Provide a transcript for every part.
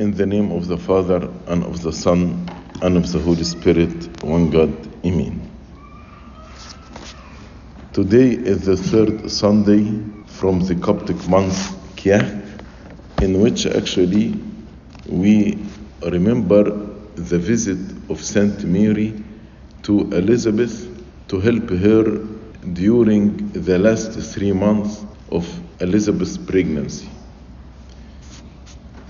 In the name of the Father, and of the Son, and of the Holy Spirit, one God, Amen. Today is the third Sunday from the Coptic month Koiahk, in which actually we remember the visit of Saint Mary to Elizabeth to help her during the last three months of Elizabeth's pregnancy.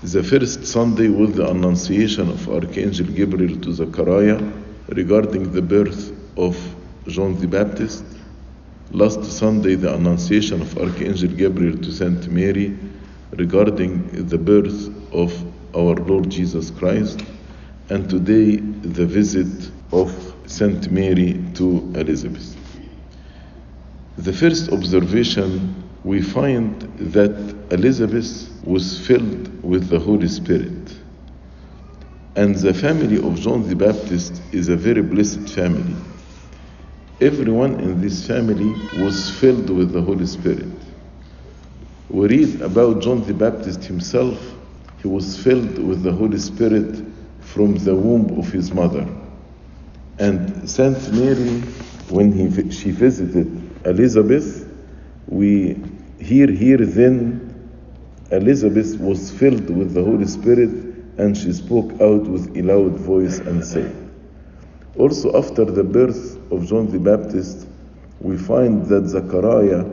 The first Sunday was the Annunciation of Archangel Gabriel to Zechariah regarding the birth of John the Baptist. Last Sunday, the Annunciation of Archangel Gabriel to Saint Mary regarding the birth of our Lord Jesus Christ. And today, the visit of Saint Mary to Elizabeth. The first observation we find that Elizabeth was filled with the Holy Spirit. And the family of John the Baptist is a very blessed family. Everyone in this family was filled with the Holy Spirit. We read about John the Baptist himself. He was filled with the Holy Spirit from the womb of his mother. And Saint Mary, when he, she visited Elizabeth, we hear here then Elizabeth was filled with the Holy Spirit and she spoke out with a loud voice and said. Also, after the birth of John the Baptist, we find that Zechariah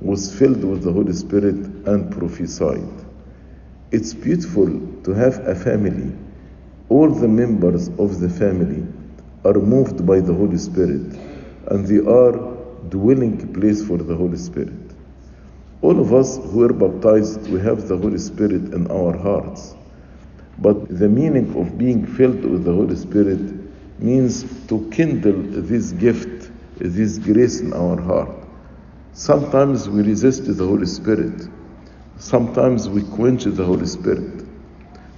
was filled with the Holy Spirit and prophesied. It's beautiful to have a family. All the members of the family are moved by the Holy Spirit and they are dwelling place for the Holy Spirit. All of us who are baptized, we have the Holy Spirit in our hearts. But the meaning of being filled with the Holy Spirit means to kindle this gift, this grace in our heart. Sometimes we resist the Holy Spirit. Sometimes we quench the Holy Spirit.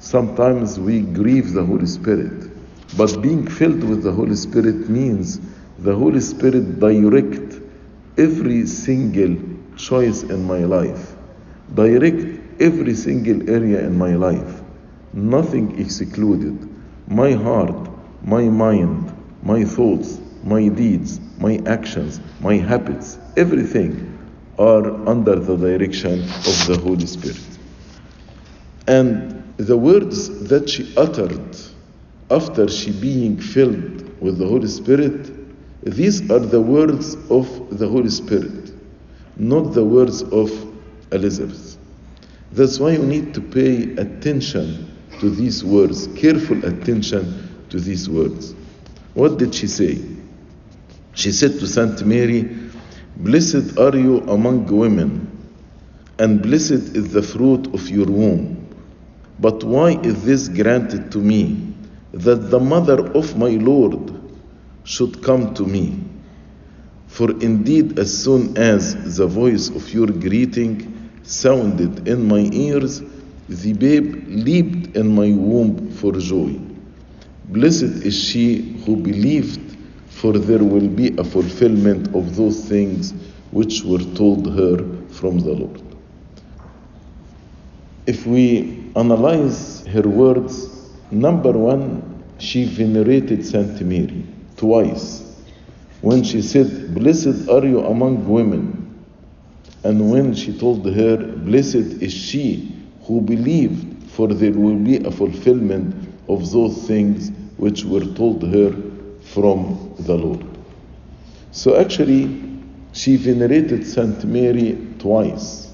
Sometimes we grieve the Holy Spirit. But being filled with the Holy Spirit means the Holy Spirit direct every single choice in my life. Direct every single area in my life. Nothing excluded. My heart, my mind, my thoughts, my deeds, my actions, my habits, everything are under the direction of the Holy Spirit. And the words that she uttered after she being filled with the Holy Spirit, these are the words of the Holy Spirit, not the words of Elizabeth. That's why you need to pay attention to these words, careful attention to these words. What did she say? She said to Saint Mary, Blessed are you among women, and blessed is the fruit of your womb. But why is this granted to me, that the mother of my Lord should come to me? For indeed, as soon as the voice of your greeting sounded in my ears, the babe leaped in my womb for joy. Blessed is she who believed, for there will be a fulfillment of those things which were told her from the Lord. If we analyze her words, number one, she venerated Saint Mary twice. When she said, Blessed are you among women, and when she told her, Blessed is she who believed, for there will be a fulfillment of those things which were told her from the Lord. So actually, she venerated Saint Mary twice.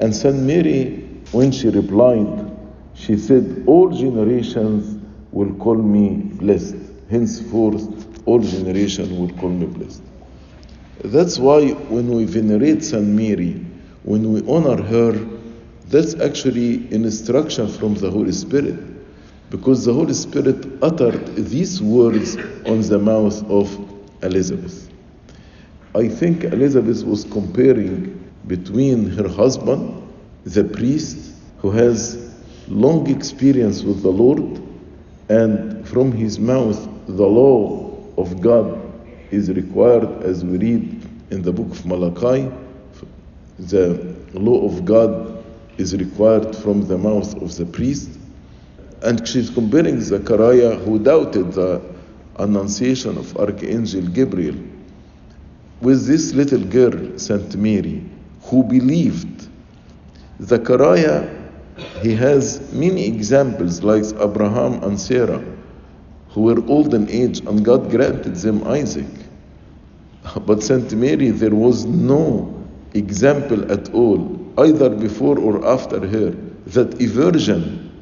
And Saint Mary, when she replied, she said, All generations will call me blessed. Henceforth, all generations will call me blessed. That's why when we venerate Saint Mary, when we honor her, that's actually an instruction from the Holy Spirit. Because the Holy Spirit uttered these words on the mouth of Elizabeth. I think Elizabeth was comparing between her husband, the priest, who has long experience with the Lord, and from his mouth the law of God is required, as we read in the book of Malachi. The law of God is required from the mouth of the priest. And she's comparing Zechariah, who doubted the annunciation of Archangel Gabriel, with this little girl, Saint Mary, who believed. Zechariah, he has many examples like Abraham and Sarah, who were old in age, and God granted them Isaac. But Saint Mary, there was no example at all, either before or after her, that a virgin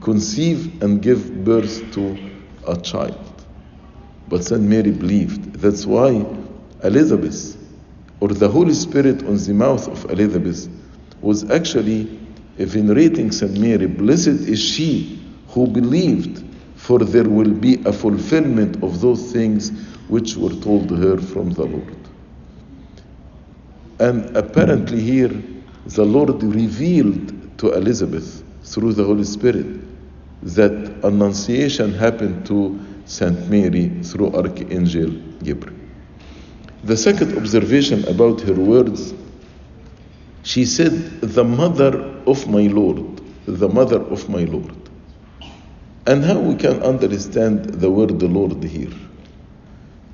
conceive and give birth to a child. But Saint Mary believed. That's why Elizabeth, or the Holy Spirit on the mouth of Elizabeth, was actually venerating Saint Mary. Blessed is she who believed, for there will be a fulfillment of those things which were told her from the Lord. And apparently, here the Lord revealed to Elizabeth through the Holy Spirit that annunciation happened to Saint Mary through Archangel Gabriel. The second observation about her words, she said, The mother of my Lord, the mother of my Lord. And how we can understand the word the Lord here?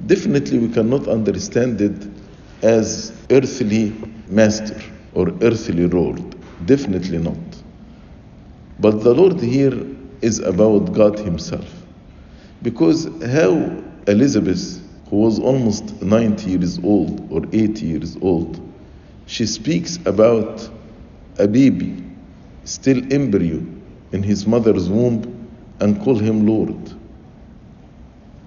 Definitely we cannot understand it as earthly master or earthly Lord. Definitely not. But the Lord here is about God Himself. Because how Elizabeth, who was almost 90 years old or 80 years old, she speaks about a baby, still embryo, in his mother's womb and call him Lord.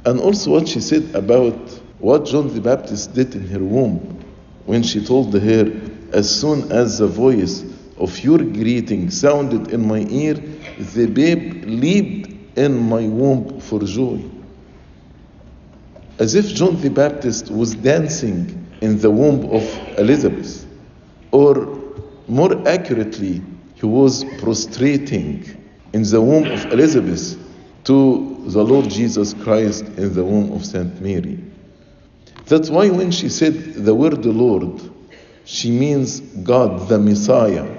And also what she said about what John the Baptist did in her womb when she told her, as soon as the voice of your greeting sounded in my ear, the babe leaped in my womb for joy. As if John the Baptist was dancing in the womb of Elizabeth, or more accurately, he was prostrating in the womb of Elizabeth to the Lord Jesus Christ in the womb of Saint Mary. That's why when she said the word Lord, she means God, the Messiah.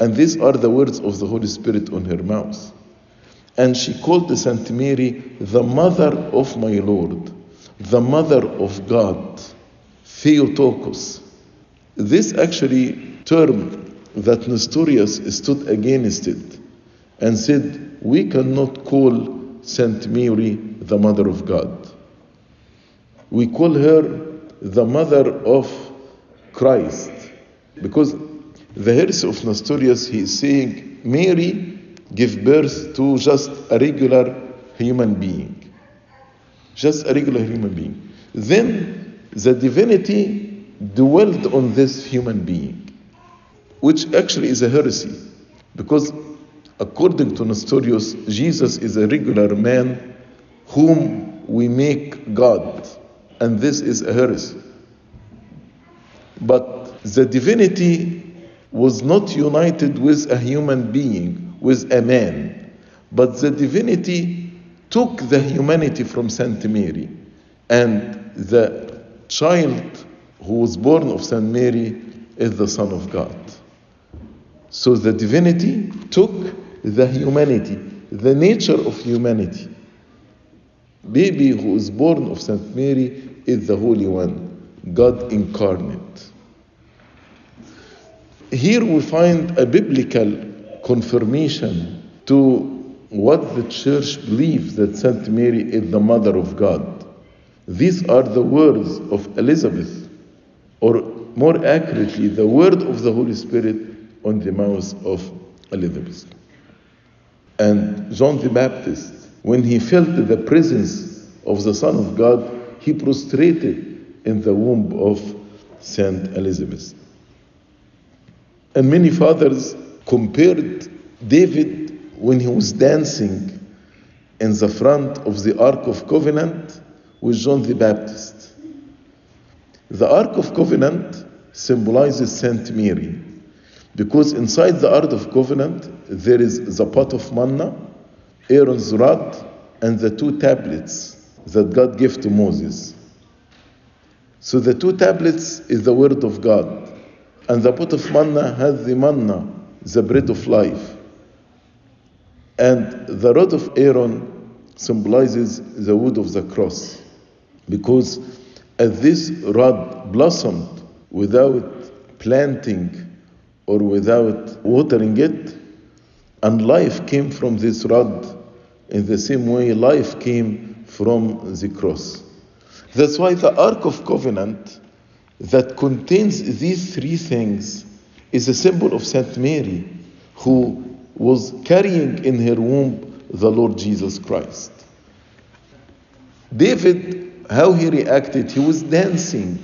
And these are the words of the Holy Spirit on her mouth. And she called Saint Mary the mother of my Lord, the mother of God, Theotokos. This actually term that Nestorius stood against it and said, We cannot call Saint Mary the mother of God. We call her the mother of Christ because the heresy of Nestorius, he is saying Mary gave birth to just a regular human being. Just a regular human being. Then the divinity dwelled on this human being, which actually is a heresy. Because according to Nestorius, Jesus is a regular man whom we make God. And this is a heresy. But the divinity was not united with a human being, with a man, but the divinity took the humanity from Saint Mary, and the child who was born of Saint Mary is the Son of God. So the divinity took the humanity, the nature of humanity. Baby who is born of Saint Mary is the Holy One, God incarnate. Here we find a biblical confirmation to what the church believes that Saint Mary is the mother of God. These are the words of Elizabeth, or more accurately, the word of the Holy Spirit on the mouth of Elizabeth. And John the Baptist, when he felt the presence of the Son of God, he prostrated in the womb of Saint Elizabeth. And many fathers compared David when he was dancing in the front of the Ark of Covenant with John the Baptist. The Ark of Covenant symbolizes Saint Mary because inside the Ark of Covenant there is the pot of manna, Aaron's rod, and the two tablets that God gave to Moses. So the two tablets is the word of God, and the pot of manna has the manna, the bread of life. And the rod of Aaron symbolizes the wood of the cross. Because as this rod blossomed without planting or without watering it, and life came from this rod, in the same way life came from the cross. That's why the Ark of Covenant that contains these three things is a symbol of Saint Mary, who was carrying in her womb the Lord Jesus Christ. David, how he reacted, he was dancing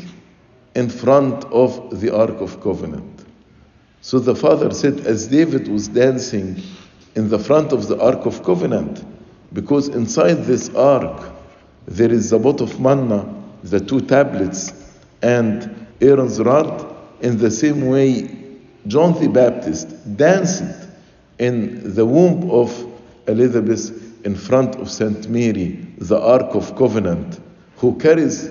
in front of the Ark of Covenant. So the father said, as David was dancing in the front of the Ark of Covenant, because inside this ark there is the pot of manna, the two tablets, and Aaron's rod, in the same way John the Baptist danced in the womb of Elizabeth in front of Saint Mary, the Ark of Covenant, who carries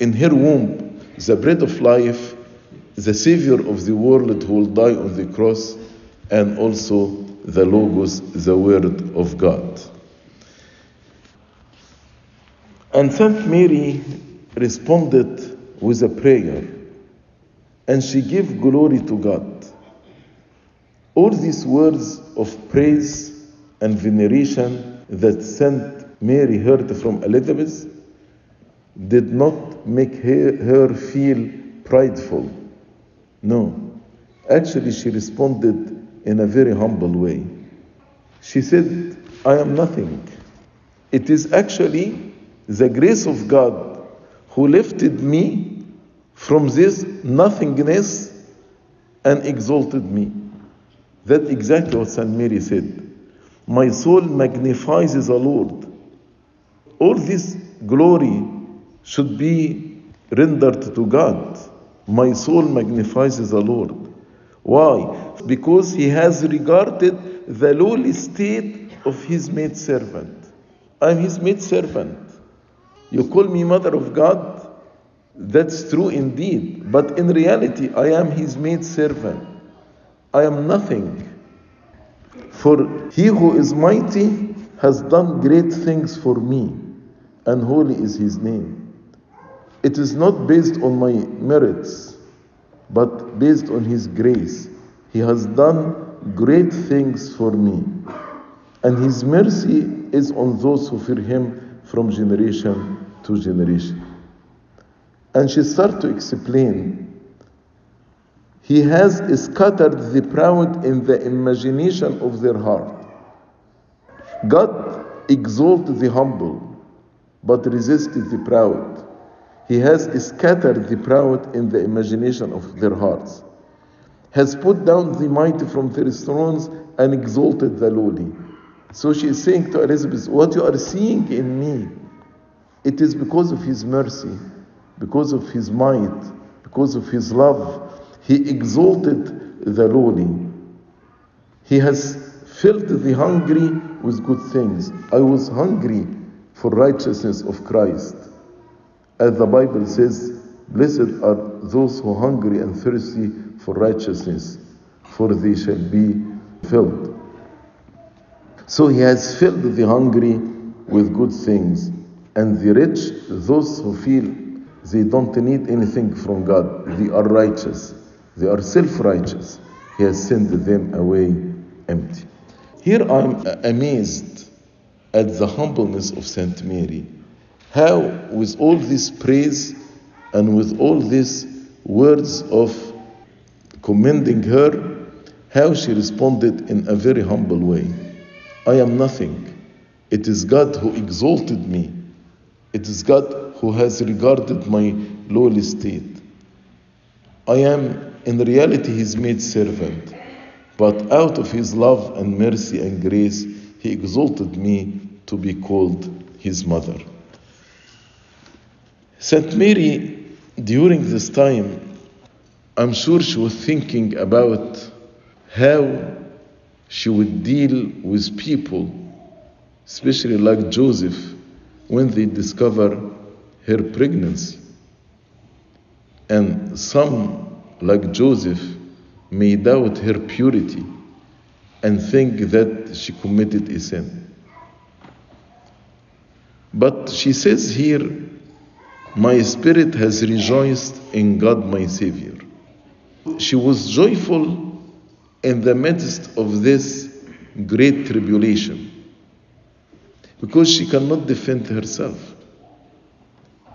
in her womb the bread of life, the Savior of the world who will die on the cross, and also the Logos, the Word of God. And Saint Mary responded with a prayer, and she gave glory to God. All these words of praise and veneration that Saint Mary heard from Elizabeth did not make her, her feel prideful. No. Actually, she responded in a very humble way. She said, I am nothing. It is actually the grace of God who lifted me from this nothingness and exalted me. That's exactly what St. Mary said. My soul magnifies the Lord. All this glory should be rendered to God. My soul magnifies the Lord. Why? Because he has regarded the lowly state of his maid servant. I'm his maid servant. You call me mother of God? That's true indeed. But in reality, I am his maid servant. I am nothing. For he who is mighty has done great things for me, and holy is his name. It is not based on my merits, but based on his grace. He has done great things for me, and his mercy is on those who fear him from generation to generation. And she started to explain he has scattered the proud in the imagination of their heart. God exalts the humble, but resists the proud. He has scattered the proud in the imagination of their hearts, has put down the mighty from their thrones and exalted the lowly. So she is saying to Elizabeth, What you are seeing in me, it is because of His mercy, because of His might, because of His love. He exalted the lowly. He has filled the hungry with good things. I was hungry for righteousness of Christ. As the Bible says, Blessed are those who are hungry and thirsty for righteousness, for they shall be filled. So he has filled the hungry with good things, and the rich, those who feel they don't need anything from God, they are righteous, they are self righteous. He has sent them away empty. Here I'm amazed at the humbleness of Saint Mary. How, with all this praise and with all these words of commending her, how she responded in a very humble way. I am nothing. It is God who exalted me. It is God who has regarded my lowly state. I am in reality his maid servant, but out of his love and mercy and grace, he exalted me to be called his mother. Saint Mary, during this time, I'm sure she was thinking about how she would deal with people, especially like Joseph, when they discover her pregnancy. And some, like Joseph, may doubt her purity. and think that she committed a sin. But she says here, My spirit has rejoiced in God my Savior. She was joyful in the midst of this great tribulation because she cannot defend herself.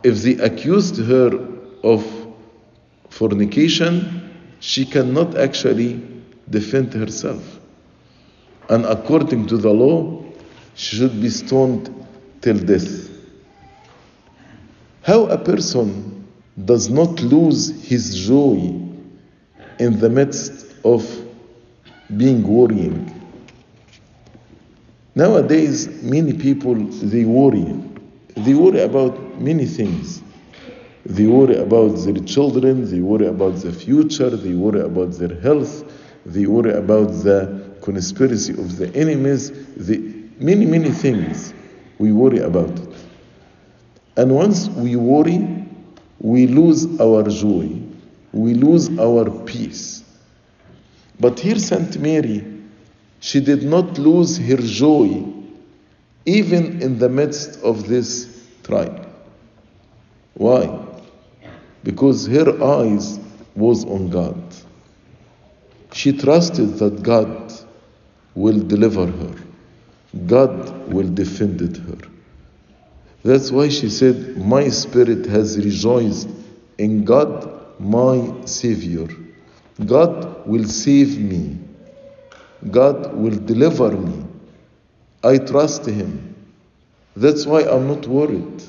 If they accused her of fornication, she cannot actually defend herself. And according to the law, she should be stoned till death. How a person does not lose his joy in the midst of being worrying. Nowadays, many people they worry. They worry about many things. They worry about their children, they worry about the future, they worry about their health, they worry about the conspiracy of the enemies, the, many, many things we worry about. And once we worry, we lose our joy, we lose our peace. But here, Saint Mary, she did not lose her joy even in the midst of this trial. Why? Because her eyes was on God. She trusted that God will deliver her. God will defend her. That's why she said, My spirit has rejoiced in God, my Savior. God will save me. God will deliver me. I trust Him. That's why I'm not worried.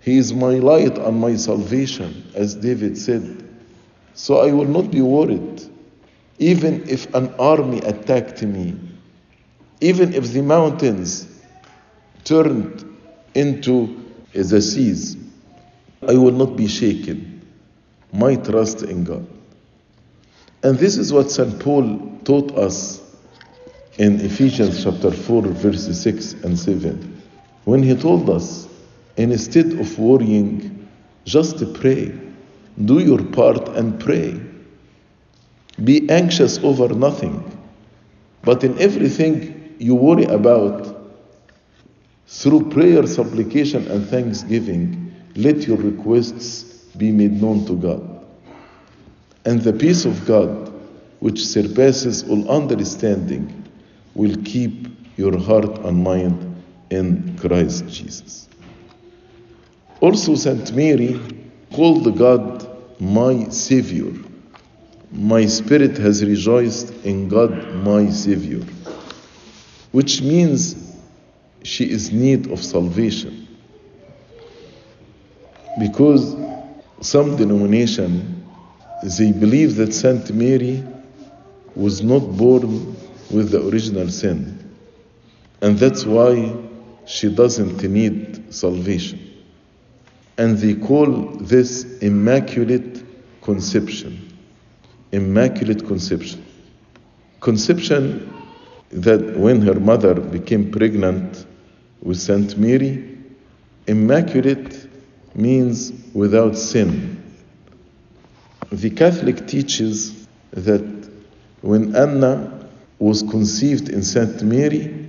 He is my light and my salvation, as David said. So I will not be worried. Even if an army attacked me, even if the mountains turned into the seas, I will not be shaken. My trust in God. And this is what St. Paul taught us in Ephesians chapter 4, verses 6 and 7, when he told us, instead of worrying, just pray. Do your part and pray. Be anxious over nothing, but in everything you worry about, through prayer, supplication, and thanksgiving, let your requests be made known to God. And the peace of God, which surpasses all understanding, will keep your heart and mind in Christ Jesus. Also, Saint Mary called God my Savior. My spirit has rejoiced in God, my Savior, which means she is need of salvation. Because some denomination they believe that Saint Mary was not born with the original sin, and that's why she doesn't need salvation. And they call this immaculate conception. Immaculate conception. Conception that when her mother became pregnant with Saint Mary, immaculate means without sin. The Catholic teaches that when Anna was conceived in Saint Mary,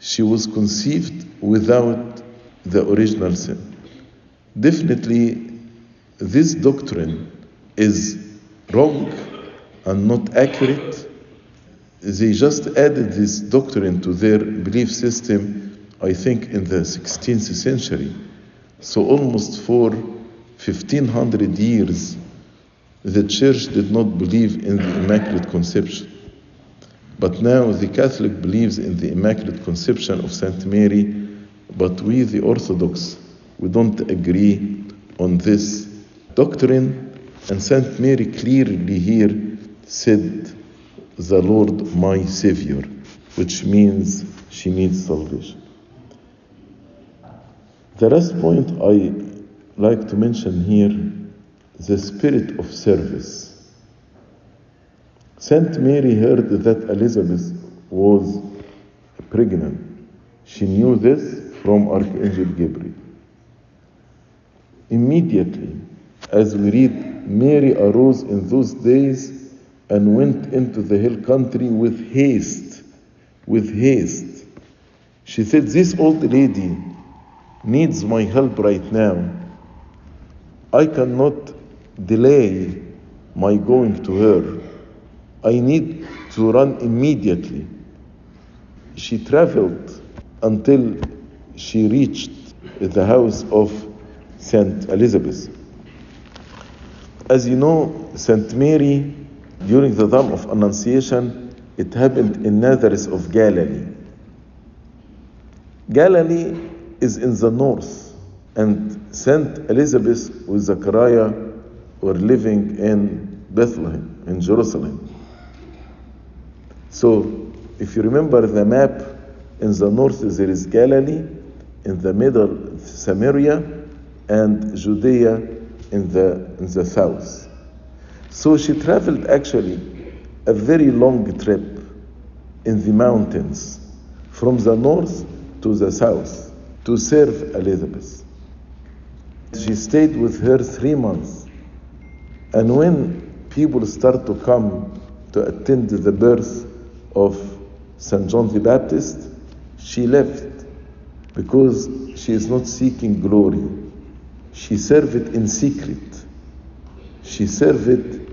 she was conceived without the original sin. Definitely, this doctrine is wrong and not accurate. They just added this doctrine to their belief system, I think, in the 16th century. So, almost for 1500 years, the church did not believe in the Immaculate Conception. But now the Catholic believes in the Immaculate Conception of Saint Mary, but we, the Orthodox, we don't agree on this doctrine. And Saint Mary clearly here said, The Lord my Savior, which means she needs salvation. The last point I like to mention here the spirit of service. Saint Mary heard that Elizabeth was pregnant. She knew this from Archangel Gabriel. Immediately, as we read, Mary arose in those days and went into the hill country with haste. With haste. She said, This old lady needs my help right now. I cannot delay my going to her. I need to run immediately. She traveled until she reached the house of Saint Elizabeth. As you know, Saint Mary, during the time of Annunciation, it happened in Nazareth of Galilee. Galilee is in the north, and Saint Elizabeth with Zechariah were living in Bethlehem, in Jerusalem. So, if you remember the map, in the north there is Galilee, in the middle Samaria, and Judea in the, in the south. So she traveled actually a very long trip in the mountains from the north to the south to serve Elizabeth. She stayed with her three months. And when people start to come to attend the birth of St. John the Baptist, she left because she is not seeking glory. She served it in secret. She served it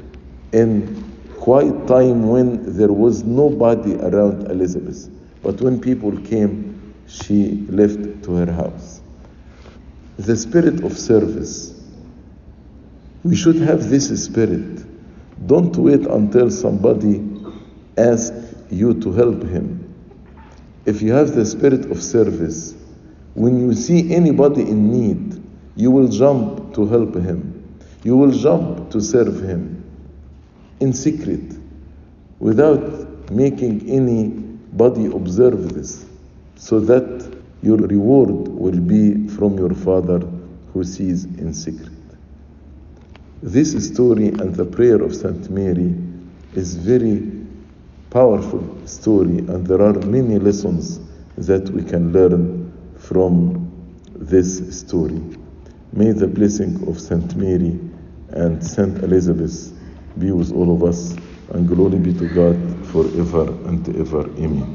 in quiet time when there was nobody around Elizabeth. But when people came, she left to her house. The spirit of service. We should have this spirit. Don't wait until somebody asks you to help him. If you have the spirit of service, when you see anybody in need, you will jump to help him. You will jump to serve him in secret without making anybody observe this so that your reward will be from your Father who sees in secret. This story and the prayer of Saint Mary is very powerful story and there are many lessons that we can learn from this story. May the blessing of Saint Mary and Saint Elizabeth be with all of us and glory be to God forever and ever. Amen.